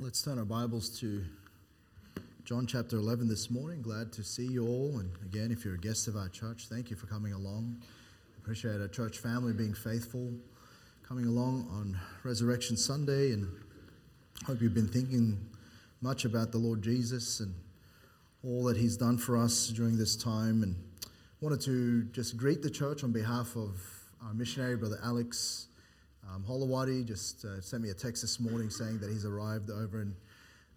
Let's turn our Bibles to John chapter 11 this morning. Glad to see you all. And again, if you're a guest of our church, thank you for coming along. Appreciate our church family being faithful, coming along on Resurrection Sunday. And hope you've been thinking much about the Lord Jesus and all that He's done for us during this time. And wanted to just greet the church on behalf of our missionary, Brother Alex um, just uh, sent me a text this morning saying that he's arrived over in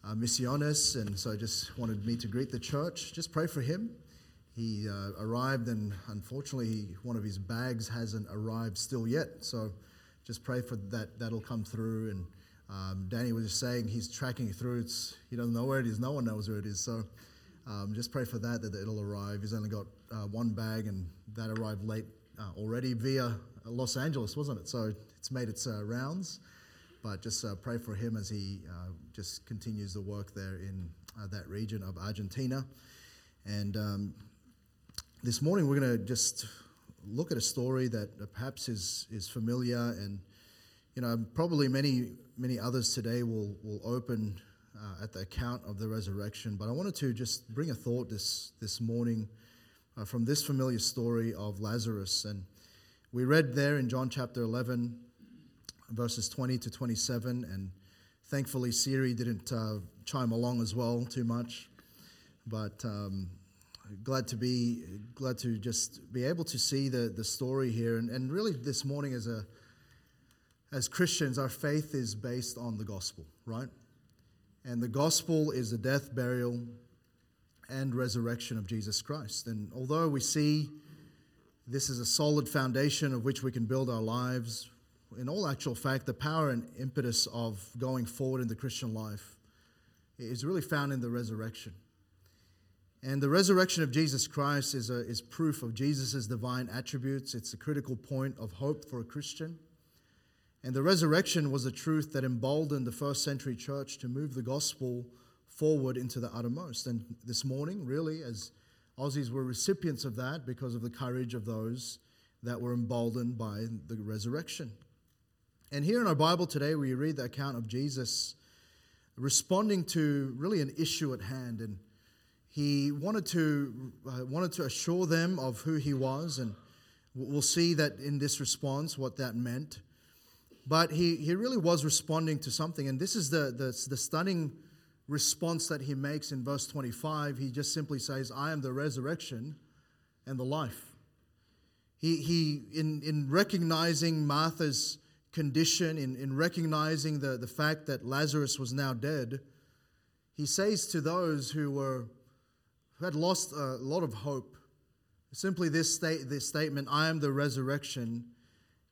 uh, Misiones, and so just wanted me to greet the church. Just pray for him. He uh, arrived, and unfortunately, one of his bags hasn't arrived still yet. So just pray for that. That'll come through. And um, Danny was just saying he's tracking through. It's, he doesn't know where it is. No one knows where it is. So um, just pray for that, that it'll arrive. He's only got uh, one bag, and that arrived late uh, already via Los Angeles, wasn't it? So it's made its uh, rounds. But just uh, pray for him as he uh, just continues the work there in uh, that region of Argentina. And um, this morning we're going to just look at a story that perhaps is, is familiar and you know probably many many others today will, will open uh, at the account of the resurrection but i wanted to just bring a thought this, this morning uh, from this familiar story of lazarus and we read there in john chapter 11 verses 20 to 27. And thankfully, Siri didn't uh, chime along as well too much. But um, glad to be glad to just be able to see the, the story here. And, and really, this morning, as a as Christians, our faith is based on the gospel, right? And the gospel is the death, burial, and resurrection of Jesus Christ. And although we see this is a solid foundation of which we can build our lives, in all actual fact, the power and impetus of going forward in the Christian life is really found in the resurrection. And the resurrection of Jesus Christ is, a, is proof of Jesus' divine attributes. It's a critical point of hope for a Christian. And the resurrection was a truth that emboldened the first century church to move the gospel forward into the uttermost. And this morning, really, as Aussies were recipients of that because of the courage of those that were emboldened by the resurrection. And here in our Bible today, we read the account of Jesus responding to really an issue at hand. And he wanted to, uh, wanted to assure them of who he was. And we'll see that in this response, what that meant. But he, he really was responding to something. And this is the, the, the stunning response that he makes in verse 25. He just simply says, I am the resurrection and the life. He, he in, in recognizing Martha's condition, in, in recognizing the, the fact that Lazarus was now dead, he says to those who were who had lost a lot of hope, simply this, state, this statement, I am the resurrection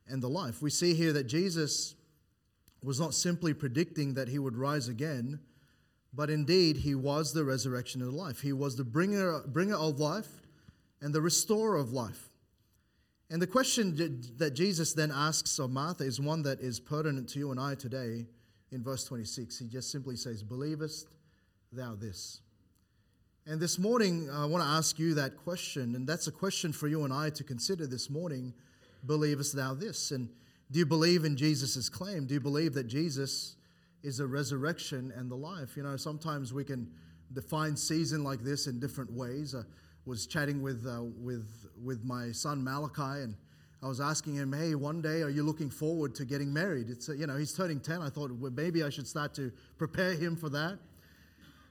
and the life. We see here that Jesus was not simply predicting that he would rise again, but indeed he was the resurrection and the life. He was the bringer, bringer of life and the restorer of life. And the question that Jesus then asks of Martha is one that is pertinent to you and I today in verse 26. He just simply says, Believest thou this? And this morning, I want to ask you that question, and that's a question for you and I to consider this morning. Believest thou this? And do you believe in Jesus' claim? Do you believe that Jesus is the resurrection and the life? You know, sometimes we can define season like this in different ways. I was chatting with, uh, with with my son Malachi, and I was asking him, "Hey, one day, are you looking forward to getting married?" It's you know he's turning ten. I thought well, maybe I should start to prepare him for that.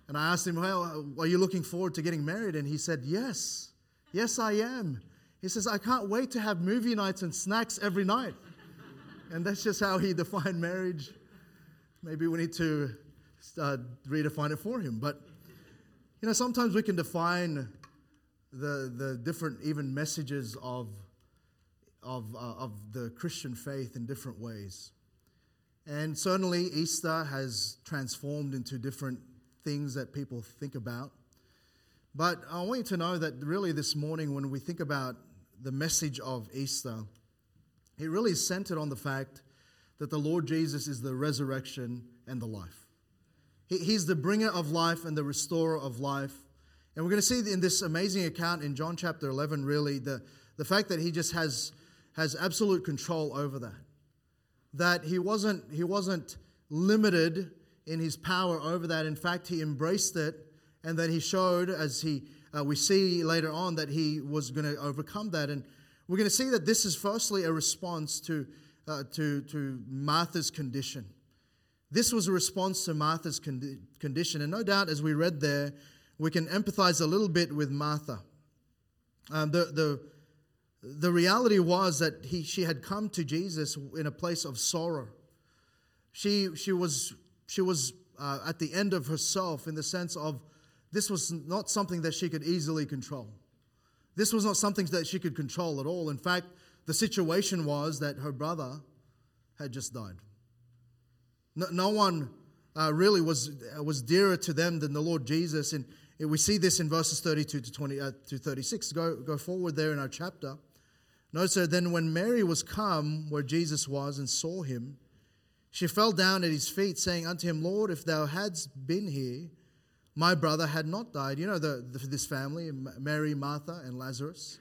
And I asked him, "Well, are you looking forward to getting married?" And he said, "Yes, yes, I am." He says, "I can't wait to have movie nights and snacks every night." and that's just how he defined marriage. Maybe we need to uh, redefine it for him. But you know, sometimes we can define the, the different even messages of, of, uh, of the Christian faith in different ways. And certainly, Easter has transformed into different things that people think about. But I want you to know that really this morning, when we think about the message of Easter, it really is centered on the fact that the Lord Jesus is the resurrection and the life. He, He's the bringer of life and the restorer of life. And we're going to see in this amazing account in John chapter 11, really, the, the fact that he just has, has absolute control over that. That he wasn't, he wasn't limited in his power over that. In fact, he embraced it and that he showed, as he uh, we see later on, that he was going to overcome that. And we're going to see that this is firstly a response to, uh, to, to Martha's condition. This was a response to Martha's condi- condition. And no doubt, as we read there, we can empathize a little bit with Martha. Um, the, the, the reality was that he, she had come to Jesus in a place of sorrow. She, she was, she was uh, at the end of herself in the sense of this was not something that she could easily control. This was not something that she could control at all. In fact, the situation was that her brother had just died. No, no one uh, really was, was dearer to them than the Lord Jesus. And we see this in verses 32 to, 20, uh, to 36. Go, go forward there in our chapter. Notice that then when Mary was come where Jesus was and saw him, she fell down at his feet, saying unto him, Lord, if thou hadst been here, my brother had not died. You know the, the, this family, Mary, Martha, and Lazarus.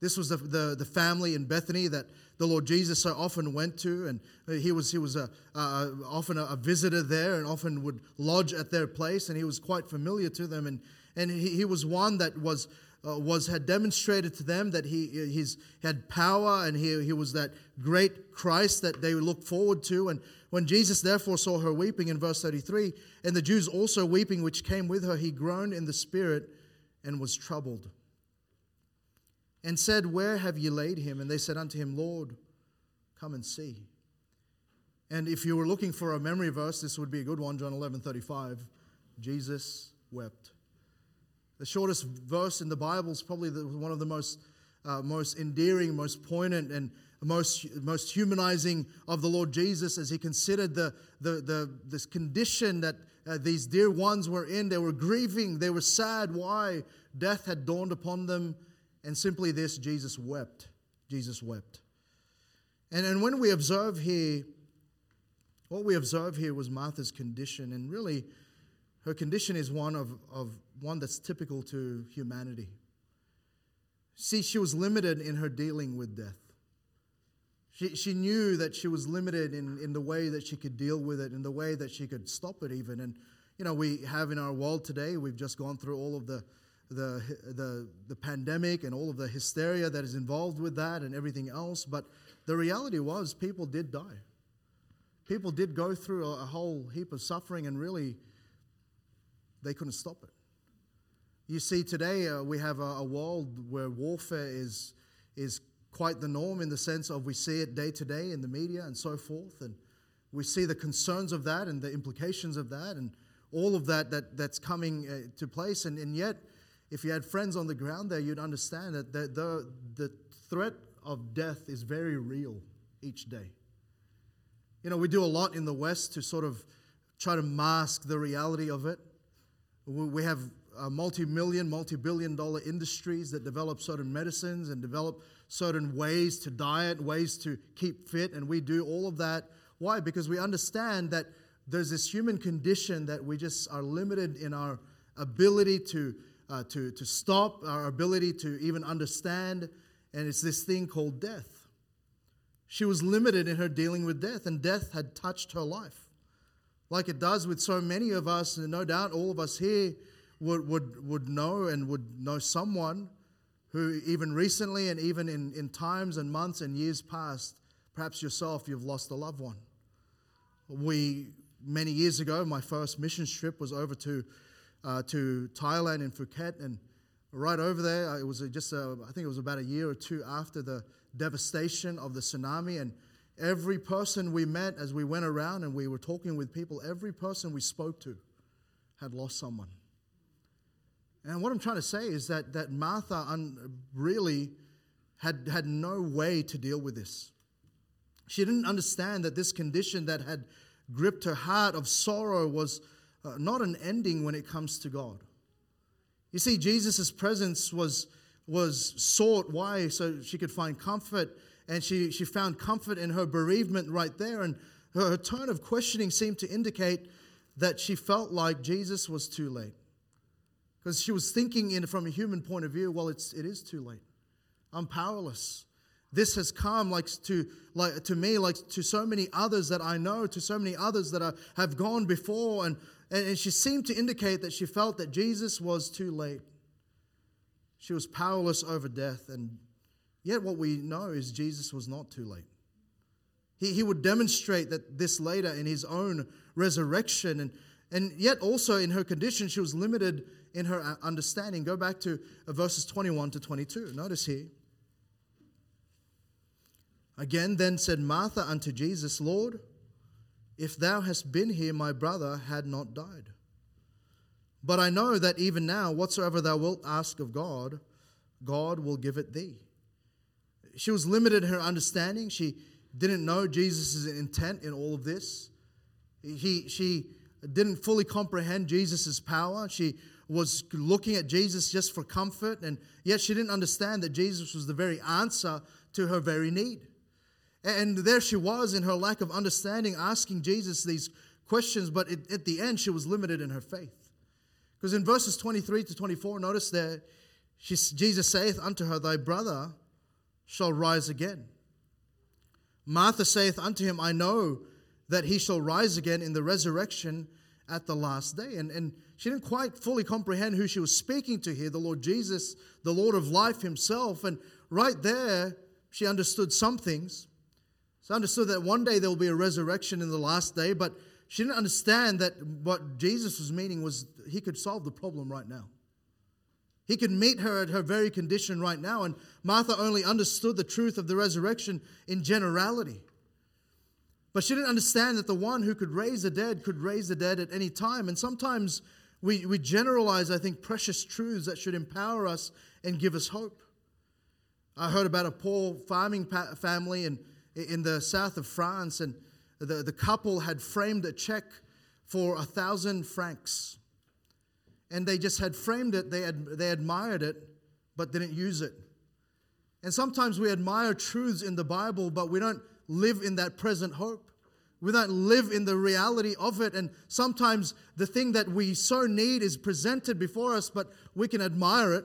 This was the, the, the, family in Bethany that the Lord Jesus so often went to, and he was, he was a, often a, a, visitor there and often would lodge at their place, and he was quite familiar to them. And, and he, he was one that was uh, was had demonstrated to them that he he's, had power and he, he was that great Christ that they looked forward to. And when Jesus therefore saw her weeping in verse 33, and the Jews also weeping which came with her, he groaned in the spirit and was troubled. And said, Where have ye laid him? And they said unto him, Lord, come and see. And if you were looking for a memory verse, this would be a good one, John 11 35. Jesus wept. The shortest verse in the Bible is probably the, one of the most, uh, most endearing, most poignant, and most, most humanizing of the Lord Jesus as he considered the, the, the, this condition that uh, these dear ones were in. They were grieving, they were sad. Why? Death had dawned upon them. And simply this Jesus wept. Jesus wept. And, and when we observe here, what we observe here was Martha's condition, and really, her condition is one of, of one that's typical to humanity. See, she was limited in her dealing with death. She, she knew that she was limited in, in the way that she could deal with it, in the way that she could stop it, even. And, you know, we have in our world today, we've just gone through all of the, the, the, the pandemic and all of the hysteria that is involved with that and everything else. But the reality was, people did die. People did go through a, whole heap of suffering, and really, they couldn't stop it. You see, today uh, we have a, a, world where warfare is, is quite the norm in the sense of we see it day to day in the media and so forth. And we see the concerns of that and the implications of that and all of that, that that's coming uh, to place. And, and yet, if you had friends on the ground there, you'd understand that the, the, the threat of death is very real each day. You know, we do a lot in the West to sort of try to mask the reality of it. We have uh, multi-million, multi-billion dollar industries that develop certain medicines and develop certain ways to diet, ways to keep fit, and we do all of that. Why? Because we understand that there's this human condition that we just are limited in our ability to, uh, to, to stop, our ability to even understand, and it's this thing called death. She was limited in her dealing with death, and death had touched her life. Like it does with so many of us, and no doubt all of us here would, would, would know and would know someone who, even recently and even in, in times and months and years past, perhaps yourself, you've lost a loved one. We, many years ago, my first mission trip was over to, uh, to Thailand in Phuket, and right over there, uh, it was just, a, I think it was about a year or two after the devastation of the tsunami, and every person we met as we went around and we were talking with people, every person we spoke to had lost someone. And what I'm trying to say is that, that Martha un, really had, had no way to deal with this. She didn't understand that this condition that had gripped her heart of sorrow was uh, not an ending when it comes to God. You see, Jesus' presence was, was sought. Why? So she could find comfort. And she, she found comfort in her bereavement right there. And her, her tone of questioning seemed to indicate that she felt like Jesus was too late. Because she was thinking in, from a human point of view, well, it's, it is too late. I'm powerless. this has come like to like to me like to so many others that I know to so many others that are, have gone before and and she seemed to indicate that she felt that Jesus was too late. She was powerless over death and yet what we know is Jesus was not too late. He, he would demonstrate that this later in his own resurrection and and yet also in her condition she was limited in her uh, understanding. Go back to uh, verses 21 to 22 notice here. Again, then said Martha unto Jesus, Lord, if thou hadst been here, my brother had not died. But I know that even now, whatsoever thou wilt ask of God, God will give it thee. She was limited in her understanding. She didn't know Jesus' intent in all of this. He, she didn't fully comprehend Jesus' power. She was looking at Jesus just for comfort, and yet she didn't understand that Jesus was the very answer to her very need. And there she was in her lack of understanding, asking Jesus these questions, but it, at the end, she was limited in her faith. Because in verses 23 to 24, notice that she, Jesus saith unto her, Thy brother shall rise again. Martha saith unto him, I know that he shall rise again in the resurrection at the last day. And, and she didn't quite fully comprehend who she was speaking to here, the Lord Jesus, the Lord of life himself. And right there, she understood some things. So she understood that one day there will be a resurrection in the last day, but she didn't understand that what Jesus was meaning was he could solve the problem right now. He could meet her at her very condition right now. And Martha only understood the truth of the resurrection in generality. But she didn't understand that the one who could raise the dead could raise the dead at any time. And sometimes we, we generalize, I think, precious truths that should empower us and give us hope. I heard about a poor farming family, and in the south of France, and the, the couple had framed a check for a thousand francs. And they just had framed it, they, had, they admired it, but didn't use it. And sometimes we admire truths in the Bible, but we don't live in that present hope. We don't live in the reality of it. And sometimes the thing that we so need is presented before us, but we can admire it.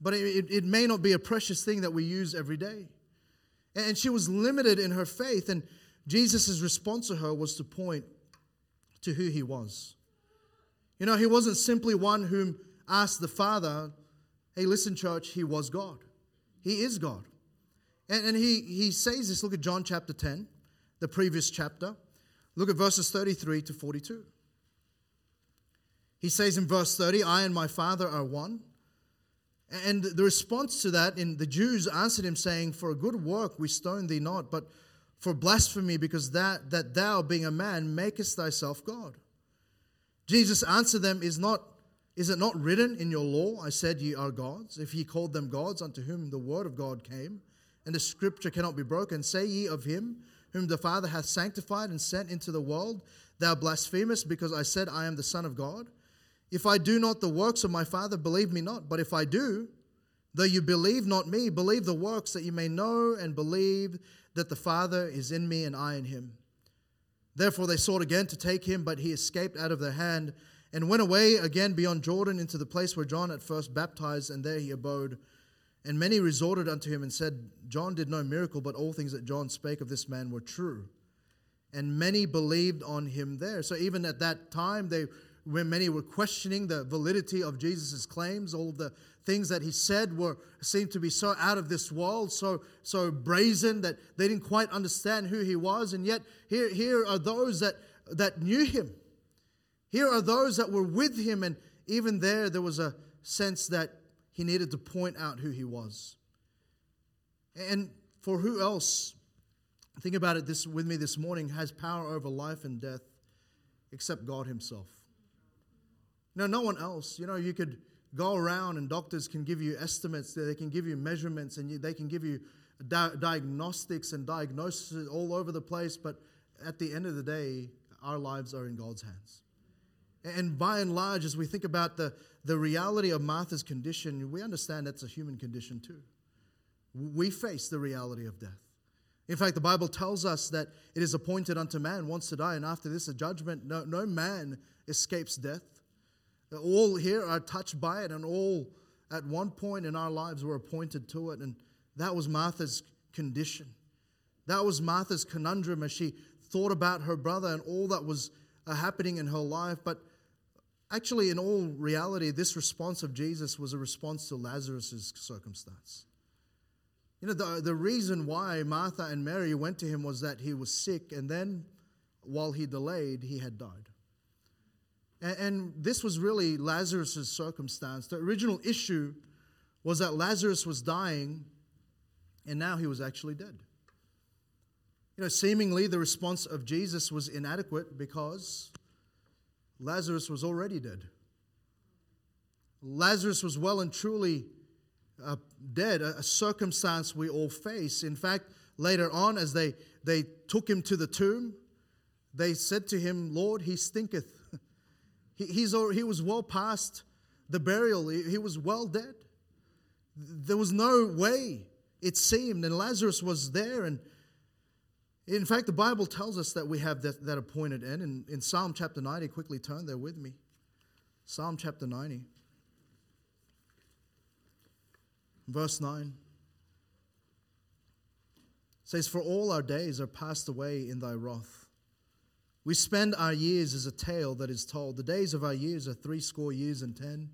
But it, it may not be a precious thing that we use every day. And she was limited in her faith. And Jesus' response to her was to point to who he was. You know, he wasn't simply one whom asked the Father, hey, listen, church, he was God. He is God. And, and he, he says this. Look at John chapter 10, the previous chapter. Look at verses 33 to 42. He says in verse 30, I and my Father are one. And the response to that, in the Jews answered him, saying, For a good work we stone thee not, but for blasphemy, because that, that thou, being a man, makest thyself God. Jesus answered them, Is not is it not written in your law, I said ye are gods? If ye called them gods unto whom the word of God came, and the scripture cannot be broken, say ye of him whom the Father hath sanctified and sent into the world, Thou blasphemest, because I said I am the Son of God? If I do not the works of my Father, believe me not. But if I do, though you believe not me, believe the works that you may know and believe that the Father is in me and I in him. Therefore they sought again to take him, but he escaped out of their hand and went away again beyond Jordan into the place where John at first baptized, and there he abode. And many resorted unto him and said, John did no miracle, but all things that John spake of this man were true. And many believed on him there. So even at that time, they when many were questioning the validity of Jesus' claims, all of the things that he said were seemed to be so out of this world, so so brazen that they didn't quite understand who he was. And yet here, here are those that, that knew him. Here are those that were with him, and even there there was a sense that he needed to point out who he was. And for who else, think about it this with me this morning, has power over life and death except God Himself. No, no one else. You know, you could go around and doctors can give you estimates, they can give you measurements, and you, they can give you di- diagnostics and diagnoses all over the place. But at the end of the day, our lives are in God's hands. And by and large, as we think about the, the reality of Martha's condition, we understand that's a human condition too. We face the reality of death. In fact, the Bible tells us that it is appointed unto man once to die, and after this, a judgment. No, no man escapes death. All here are touched by it, and all at one point in our lives were appointed to it. And that was Martha's condition. That was Martha's conundrum as she thought about her brother and all that was uh, happening in her life. But actually, in all reality, this response of Jesus was a response to Lazarus' circumstance. You know, the, the reason why Martha and Mary went to him was that he was sick, and then while he delayed, he had died. And, and this was really Lazarus' circumstance. The original issue was that Lazarus was dying, and now he was actually dead. You know, seemingly the response of Jesus was inadequate because Lazarus was already dead. Lazarus was well and truly uh, dead, a, a circumstance we all face. In fact, later on, as they, they took him to the tomb, they said to him, Lord, he stinketh. He, he's, he was well past the burial, he, he was well dead. There was no way, it seemed, and Lazarus was there. And in fact, the Bible tells us that we have that, that appointed end. In, in Psalm chapter 90, quickly turn there with me. Psalm chapter 90, verse 9 says, For all our days are passed away in thy wrath. We spend our years as a tale that is told. The days of our years are threescore years and ten.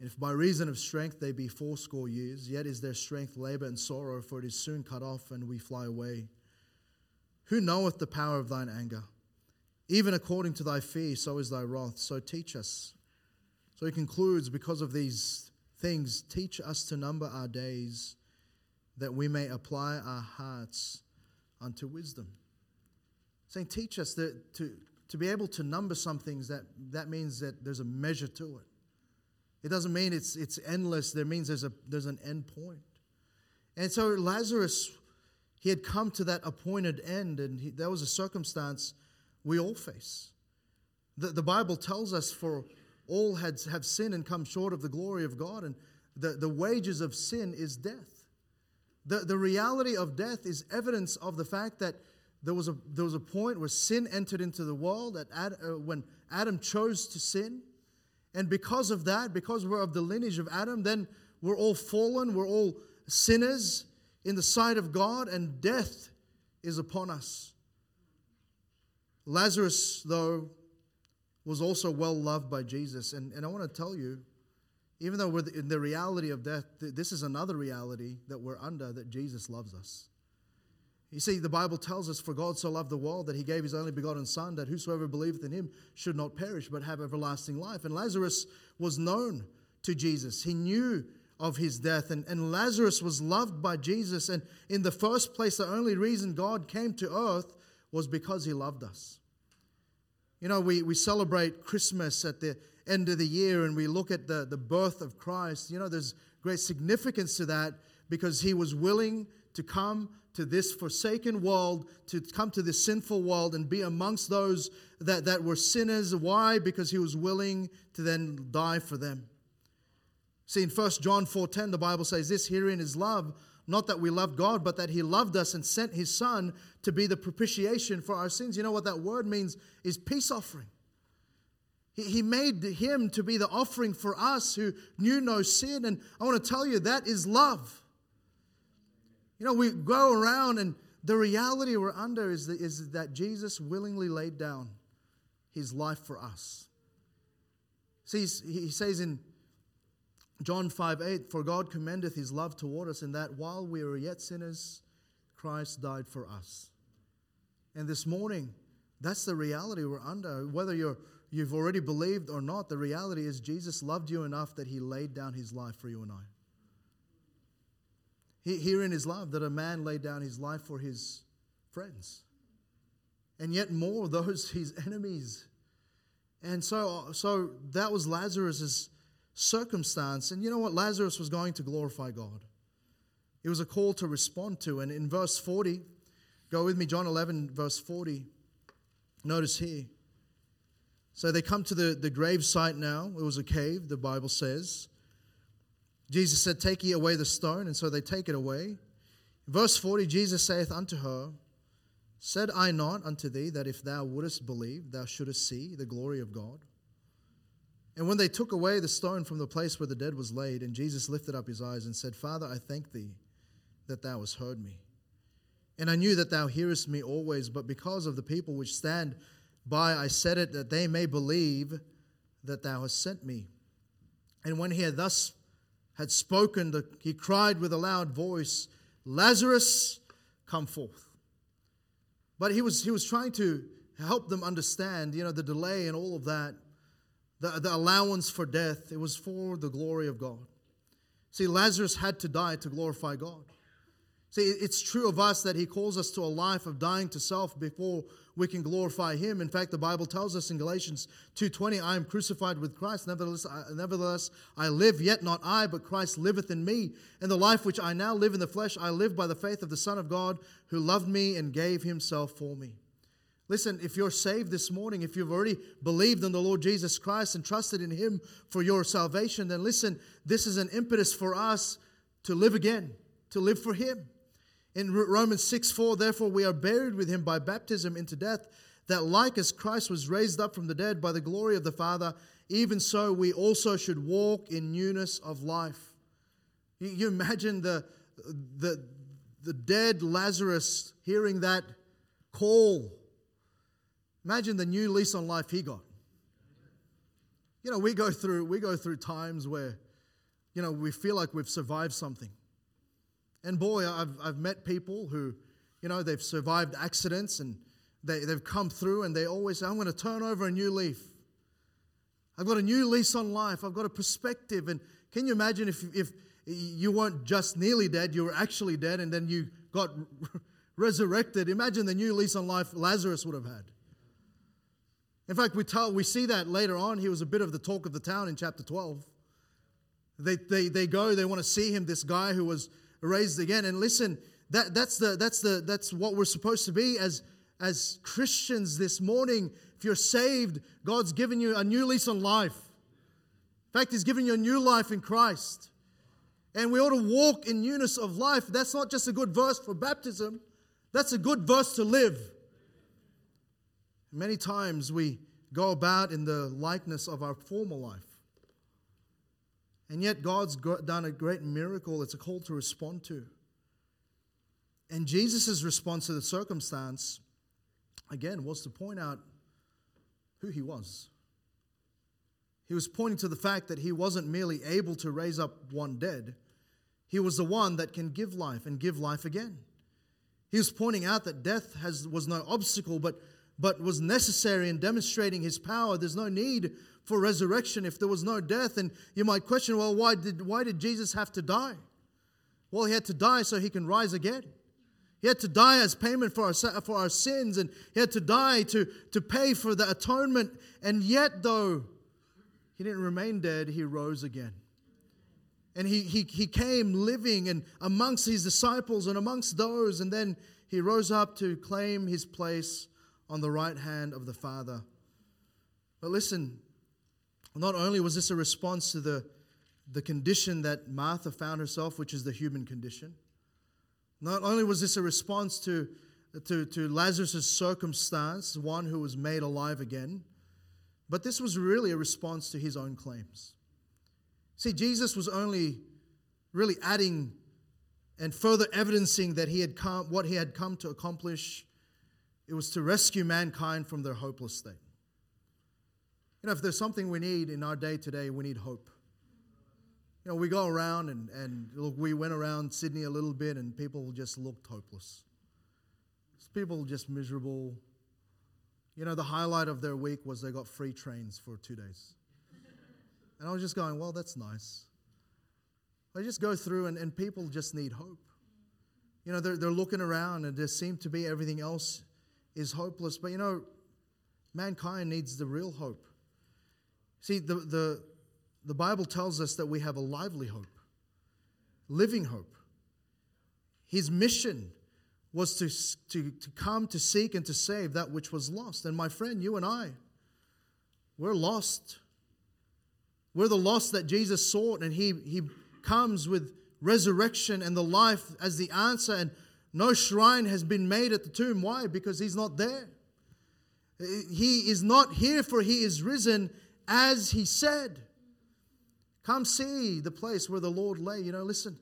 And if by reason of strength they be fourscore years, yet is their strength labor and sorrow, for it is soon cut off, and we fly away. Who knoweth the power of thine anger? Even according to thy fear, so is thy wrath. So teach us. So he concludes, because of these things, teach us to number our days, that we may apply our hearts unto wisdom. Saying, teach us that to, to be able to number some things, that, that means that there's a measure to it. It doesn't mean it's, it's endless. There means there's, a, there's an end point. And so Lazarus, he had come to that appointed end, and he, that was a circumstance we all face. The, the Bible tells us for all had, have sinned and come short of the glory of God, and the, the wages of sin is death. The, the reality of death is evidence of the fact that there was a, there was a point where sin entered into the world, that Ad, uh, when Adam chose to sin, and because of that, because we're of the lineage of Adam, then we're all fallen, we're all sinners in the sight of God, and death is upon us. Lazarus, though, was also well loved by Jesus. And, and I want to tell you, even though we're in the reality of death, this is another reality that we're under that Jesus loves us. You see, the Bible tells us, For God so loved the world that he gave his only begotten Son, that whosoever believeth in him should not perish, but have everlasting life. And Lazarus was known to Jesus. He knew of his death. And, and Lazarus was loved by Jesus. And in the first place, the only reason God came to earth was because he loved us. You know, we, we celebrate Christmas at the end of the year and we look at the, the birth of Christ. You know, there's great significance to that because he was willing to come to this forsaken world, to come to this sinful world and be amongst those that, that were sinners. Why? Because he was willing to then die for them. See, in 1 John 4.10, the Bible says this, herein is love, not that we loved God, but that he loved us and sent his son to be the propitiation for our sins. You know what that word means is peace offering. He, he made him to be the offering for us who knew no sin. And I want to tell you, that is love. You know, we go around and the reality we're under is that, is that Jesus willingly laid down his life for us. See, he says in John 5 8, For God commendeth his love toward us in that while we were yet sinners, Christ died for us. And this morning, that's the reality we're under. Whether you're, you've already believed or not, the reality is Jesus loved you enough that he laid down his life for you and I. Herein is love that a man laid down his life for his friends, and yet more those his enemies. And so, so that was Lazarus's circumstance. And you know what? Lazarus was going to glorify God. It was a call to respond to. And in verse 40, go with me, John 11, verse 40. Notice here. So they come to the, the grave site now. It was a cave, the Bible says. Jesus said, Take ye away the stone. And so they take it away. Verse 40 Jesus saith unto her, Said I not unto thee that if thou wouldest believe, thou shouldest see the glory of God? And when they took away the stone from the place where the dead was laid, and Jesus lifted up his eyes and said, Father, I thank thee that thou hast heard me. And I knew that thou hearest me always, but because of the people which stand by, I said it that they may believe that thou hast sent me. And when he had thus had spoken, the, he cried with a loud voice, Lazarus, come forth. But he was, he was trying to help them understand, you know, the delay and all of that, the, the allowance for death. It was for the glory of God. See, Lazarus had to die to glorify God. See, it's true of us that He calls us to a life of dying to self before we can glorify Him. In fact, the Bible tells us in Galatians 2:20, "I am crucified with Christ; nevertheless, I, nevertheless, I live, yet not I, but Christ liveth in me. And the life which I now live in the flesh, I live by the faith of the Son of God, who loved me and gave Himself for me." Listen, if you're saved this morning, if you've already believed in the Lord Jesus Christ and trusted in Him for your salvation, then listen, this is an impetus for us to live again, to live for Him. In Romans 6 4, therefore we are buried with him by baptism into death, that like as Christ was raised up from the dead by the glory of the Father, even so we also should walk in newness of life. You, you imagine the, the, the dead Lazarus hearing that call. Imagine the new lease on life he got. You know, we go through we go through times where, you know, we feel like we've survived something. And boy, I've, I've met people who, you know, they've survived accidents and they, they've come through and they always say, I'm going to turn over a new leaf. I've got a new lease on life. I've got a perspective. And can you imagine if, if you weren't just nearly dead, you were actually dead, and then you got resurrected? Imagine the new lease on life Lazarus would have had. In fact, we, tell, we see that later on. He was a bit of the talk of the town in chapter 12. They, they, they go, they want to see him, this guy who was raised again. And listen, that, that's, the, that's, the, that's what we're supposed to be as, as Christians this morning. If you're saved, God's given you a new lease on life. In fact, He's given you a new life in Christ. And we ought to walk in newness of life. That's not just a good verse for baptism, that's a good verse to live. Many times we go about in the likeness of our former life. And yet, God's done a great miracle. It's a call to respond to. And Jesus' response to the circumstance, again, was to point out who he was. He was pointing to the fact that he wasn't merely able to raise up one dead, he was the one that can give life and give life again. He was pointing out that death has, was no obstacle, but, but was necessary in demonstrating his power. There's no need for resurrection if there was no death. And you might question, well, why did, why did Jesus have to die? Well, he had to die so he can rise again. He had to die as payment for our, for our sins, and he had to die to, to pay for the atonement. And yet, though he didn't remain dead, he rose again. And he, he, he came living and amongst his disciples and amongst those, and then he rose up to claim his place on the right hand of the Father. But listen, not only was this a response to the, the condition that Martha found herself, which is the human condition, not only was this a response to, to, to Lazarus' circumstance, one who was made alive again, but this was really a response to his own claims. See, Jesus was only really adding and further evidencing that he had come, what he had come to accomplish. It was to rescue mankind from their hopeless state. You know, if there's something we need in our day today, we need hope. You know, we go around and, and look, we went around Sydney a little bit and people just looked hopeless. People just miserable. You know, the highlight of their week was they got free trains for two days. And I was just going, well, that's nice. I just go through and, and people just need hope. You know, they're, they're looking around and there seems to be everything else is hopeless. But you know, mankind needs the real hope. See, the, the, the Bible tells us that we have a lively hope, living hope. His mission was to, to, to come to seek and to save that which was lost. And my friend, you and I, we're lost. We're the lost that Jesus sought, and He, he comes with resurrection and the life as the answer. And no shrine has been made at the tomb. Why? Because He's not there. He is not here, for He is risen as he said. Come see the place where the Lord lay. You know, listen,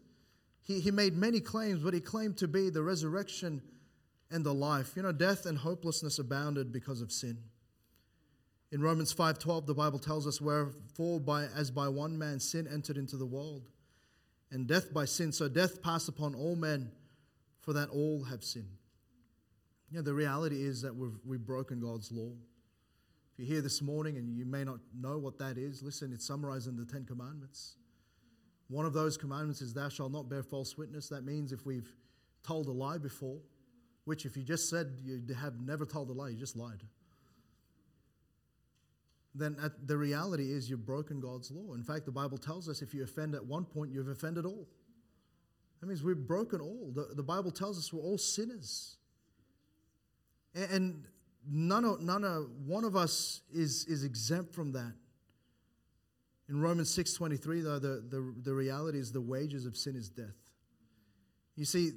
He, he made many claims, but he claimed to be the resurrection and the life. You know, death and hopelessness abounded because of sin. In Romans 5:12 the Bible tells us wherefore by as by one man sin entered into the world and death by sin so death passed upon all men for that all have sinned. You know the reality is that we've we've broken God's law. If you're here this morning and you may not know what that is, listen, it's summarized in the 10 commandments. One of those commandments is thou shalt not bear false witness. That means if we've told a lie before, which if you just said you have never told a lie, you just lied then the reality is you've broken God's law. In fact, the Bible tells us if you offend at one point, you've offended all. That means we've broken all. The, the Bible tells us we're all sinners. And, and none of, none of one of us is, is exempt from that. In Romans 6.23, though, the, the, the reality is the wages of sin is death. You see,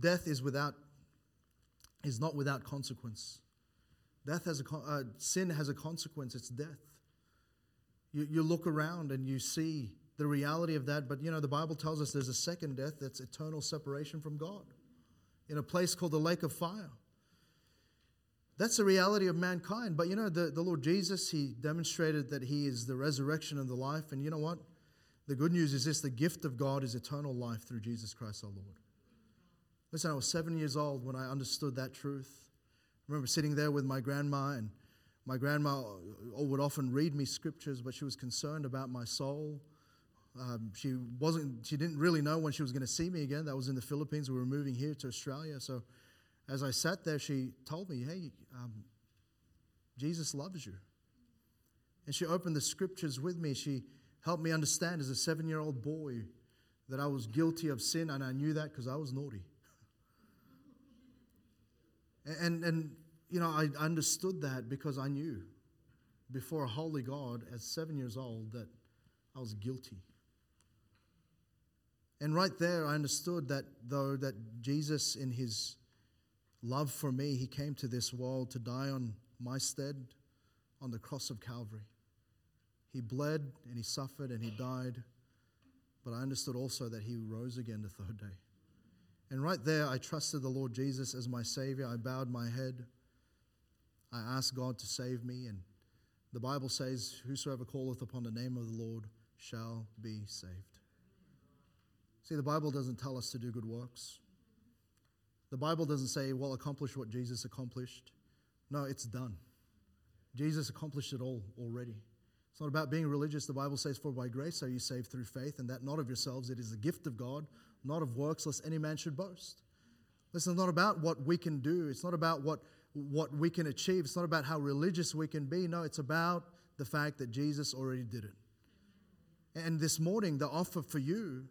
death is without is not without consequence. Death has a, uh, sin has a consequence, it's death. You, you look around and you see the reality of that, but you know, the Bible tells us there's a second death that's eternal separation from God in a place called the lake of fire. That's the reality of mankind. But you know, the, the Lord Jesus, He demonstrated that He is the resurrection and the life. And you know what? The good news is this the gift of God is eternal life through Jesus Christ our Lord. Listen, I was seven years old when I understood that truth. I remember sitting there with my grandma, and my grandma would often read me scriptures, but she was concerned about my soul. Um, she wasn't. She didn't really know when she was going to see me again. That was in the Philippines. We were moving here to Australia. So, as I sat there, she told me, "Hey, um, Jesus loves you." And she opened the scriptures with me. She helped me understand as a seven-year-old boy that I was guilty of sin, and I knew that because I was naughty. And, and you know, I understood that because I knew before a holy God at seven years old that I was guilty. And right there, I understood that though that Jesus, in his love for me, he came to this world to die on my stead on the cross of Calvary. He bled and he suffered and he died, but I understood also that he rose again the third day. And right there, I trusted the Lord Jesus as my Savior. I bowed my head. I asked God to save me. And the Bible says, Whosoever calleth upon the name of the Lord shall be saved. See, the Bible doesn't tell us to do good works. The Bible doesn't say, well, accomplish what Jesus accomplished. No, it's done. Jesus accomplished it all already. It's not about being religious. The Bible says, For by grace are you saved through faith, and that not of yourselves. It is the gift of God, not of works, lest any man should boast. Listen, it's not about what we can do. It's not about what, what we can achieve. It's not about how religious we can be. No, it's about the fact that Jesus already did it. And this morning, the offer for you,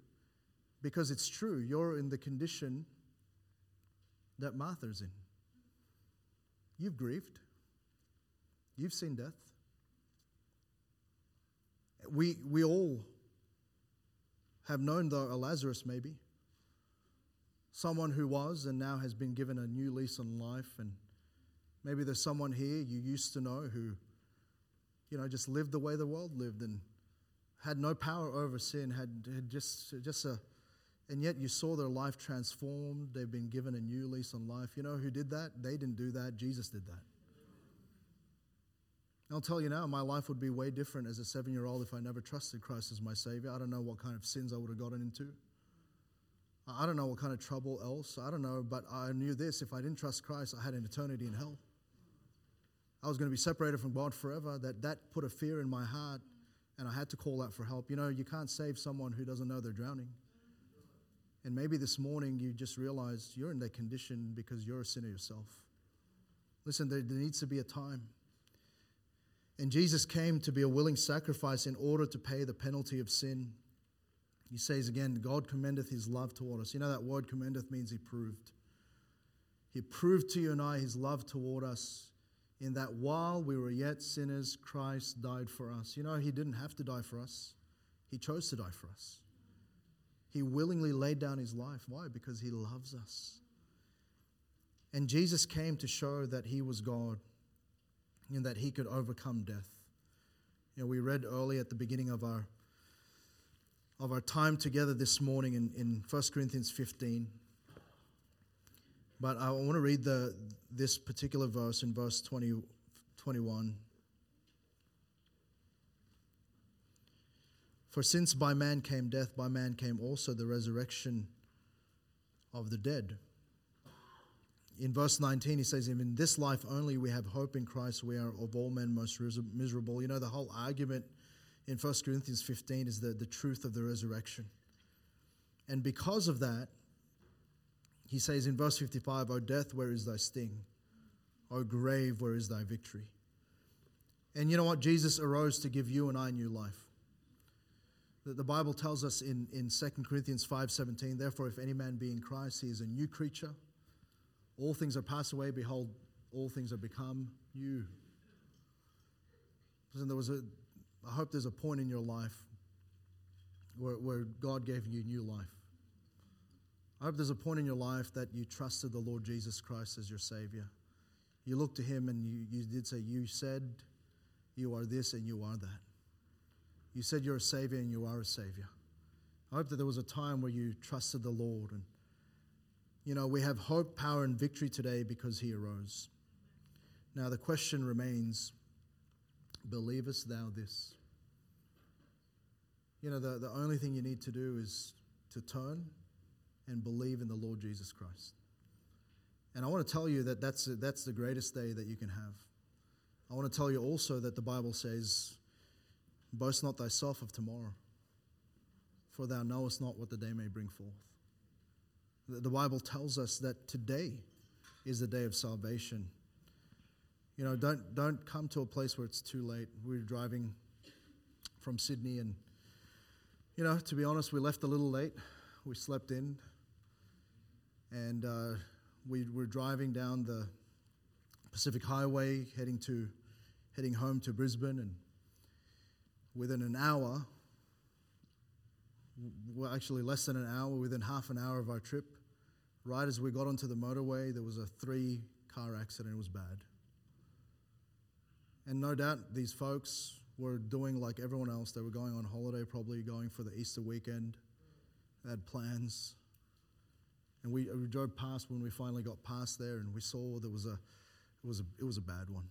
because it's true, you're in the condition that Martha's in. You've grieved, you've seen death. We, we all have known the, a Lazarus, maybe. Someone who was and now has been given a new lease on life. And maybe there's someone here you used to know who, you know, just lived the way the world lived and had no power over sin, had, had just, just a, and yet you saw their life transformed. They've been given a new lease on life. You know who did that? They didn't do that. Jesus did that. I'll tell you now, my life would be way different as a seven year old if I never trusted Christ as my Savior. I don't know what kind of sins I would have gotten into. I don't know what kind of trouble else. I don't know, but I knew this if I didn't trust Christ, I had an eternity in hell. I was going to be separated from God forever. That, that put a fear in my heart, and I had to call out for help. You know, you can't save someone who doesn't know they're drowning. And maybe this morning you just realized you're in that condition because you're a sinner yourself. Listen, there, needs to be a time and Jesus came to be a willing sacrifice in order to pay the penalty of sin. He says again, God commendeth his love toward us. You know that word commendeth means he proved. He proved to you and I his love toward us in that while we were yet sinners, Christ died for us. You know, he didn't have to die for us, he chose to die for us. He willingly laid down his life. Why? Because he loves us. And Jesus came to show that he was God and that he could overcome death. You know, we read early at the beginning of our of our time together this morning in, in 1 Corinthians 15. But I want to read the, this particular verse in verse 20, 21. For since by man came death, by man came also the resurrection of the dead. In verse 19, he says, In this life only we have hope in Christ, we are of all men most miserable. You know, the whole argument in 1 Corinthians 15 is the, the truth of the resurrection. And because of that, he says in verse 55, O death, where is thy sting? O grave, where is thy victory? And you know what? Jesus arose to give you and I new life. The Bible tells us in, in 2 Corinthians 5:17, therefore, if any man be in Christ, he is a new creature. All things are passed away, behold, all things are become new. Listen, there was a I hope there's a point in your life where, where God gave you new life. I hope there's a point in your life that you trusted the Lord Jesus Christ as your Savior. You looked to Him and you, you did say, You said you are this and you are that. You said you're a Savior and you are a Savior. I hope that there was a time where you trusted the Lord. And, you know, we have hope, power, and victory today because He arose. Now, the question remains Believest thou this? You know, the, the only thing you need to do is to turn and believe in the Lord Jesus Christ. And I want to tell you that that's, that's the greatest day that you can have. I want to tell you also that the Bible says, Boast not thyself of tomorrow, for thou knowest not what the day may bring forth. The Bible tells us that today is the day of salvation. You know, don't, don't come to a place where it's too late. We were driving from Sydney, and, you know, to be honest, we left a little late. We slept in, and uh, we were driving down the Pacific Highway, heading to heading home to Brisbane, and within an hour, well, actually less than an hour, within half an hour of our trip, right as we got onto the motorway, there was a three car accident. It was bad. And no doubt these folks were doing like everyone else. They were going on holiday, probably going for the Easter weekend. They had plans. And we, we drove past when we finally got past there, and we saw there was a, it was a, it was a bad one.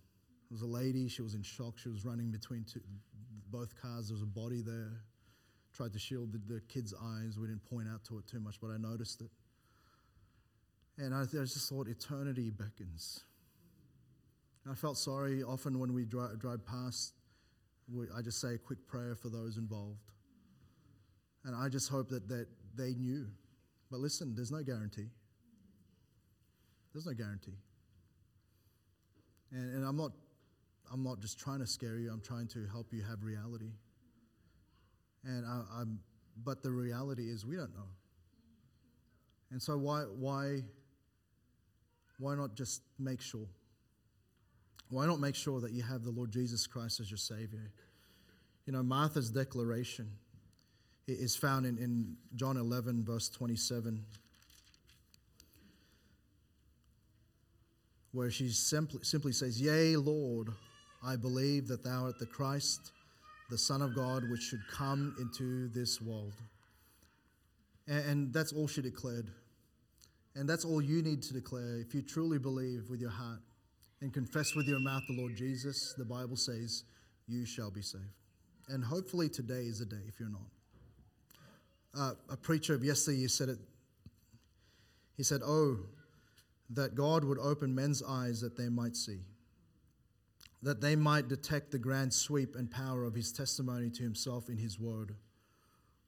It was a lady. She was in shock. She was running between two, both cars. There was a body there. Tried to shield the, the kid's eyes. We didn't point out to it too much, but I noticed it. And I, I just thought eternity beckons. I felt sorry often when we drive, drive past. We, I just say a quick prayer for those involved. And I just hope that, that they knew. But listen, there's no guarantee. There's no guarantee. And, and I'm not I'm not just trying to scare you, I'm trying to help you have reality. And I, am but the reality is we don't know. And so why, why, why not just make sure? Why not make sure that you have the Lord Jesus Christ as your Savior? You know, Martha's declaration is found in, in John 11, verse 27, where she simply, simply says, Yea, Lord, I believe that thou art the Christ, the Son of God, which should come into this world. And, that's all she declared. And that's all you need to declare. If you truly believe with your heart and confess with your mouth the Lord Jesus, the Bible says, you shall be saved. And hopefully today is the day if you're not. Uh, a preacher of yesterday said it. He said, Oh, that God would open men's eyes that they might see that they might detect the grand sweep and power of his testimony to himself in his word.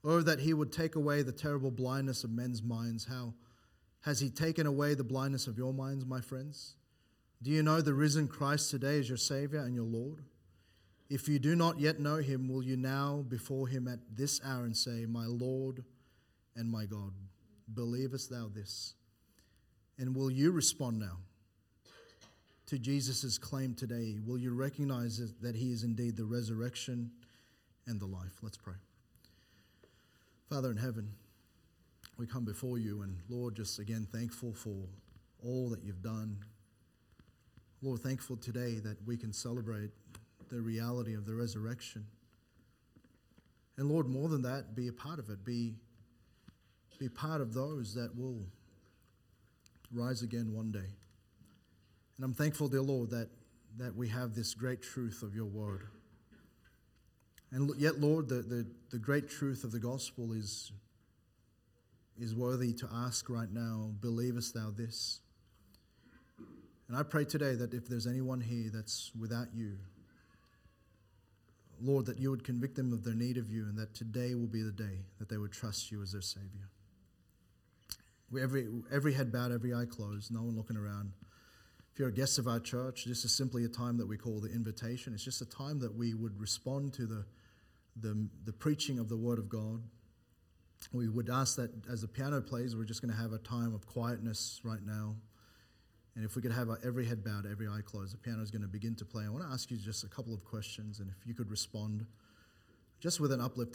Oh, that he would take away the terrible blindness of men's minds. How has he taken away the blindness of your minds, my friends? Do you know the risen Christ today is your Savior and your Lord? If you do not yet know him, will you now before him at this hour and say, My Lord and my God? Believest thou this? And will you respond now? To Jesus' claim today? Will you recognize that he is indeed the resurrection and the life? Let's pray. Father in heaven, we come before you, and Lord, just again thankful for all that you've done. Lord, thankful today that we can celebrate the reality of the resurrection. And Lord, more than that, be a part of it. Be, be part of those that will rise again one day. And I'm thankful, dear Lord, that, that we have this great truth of your word. And yet, Lord, the, the, the great truth of the gospel is, is worthy to ask right now believest thou this? And I pray today that if there's anyone here that's without you, Lord, that you would convict them of their need of you, and that today will be the day that they would trust you as their Savior. Every, every head bowed, every eye closed, no one looking around. You're a guest of our church, this is simply a time that we call the invitation. It's just a time that we would respond to the, the, the preaching of the Word of God. We would ask that as the piano plays, we're just going to have a time of quietness right now. And if we could have our every head bowed, every eye closed, the piano is going to begin to play. I want to ask you just a couple of questions, and if you could respond just with an uplift.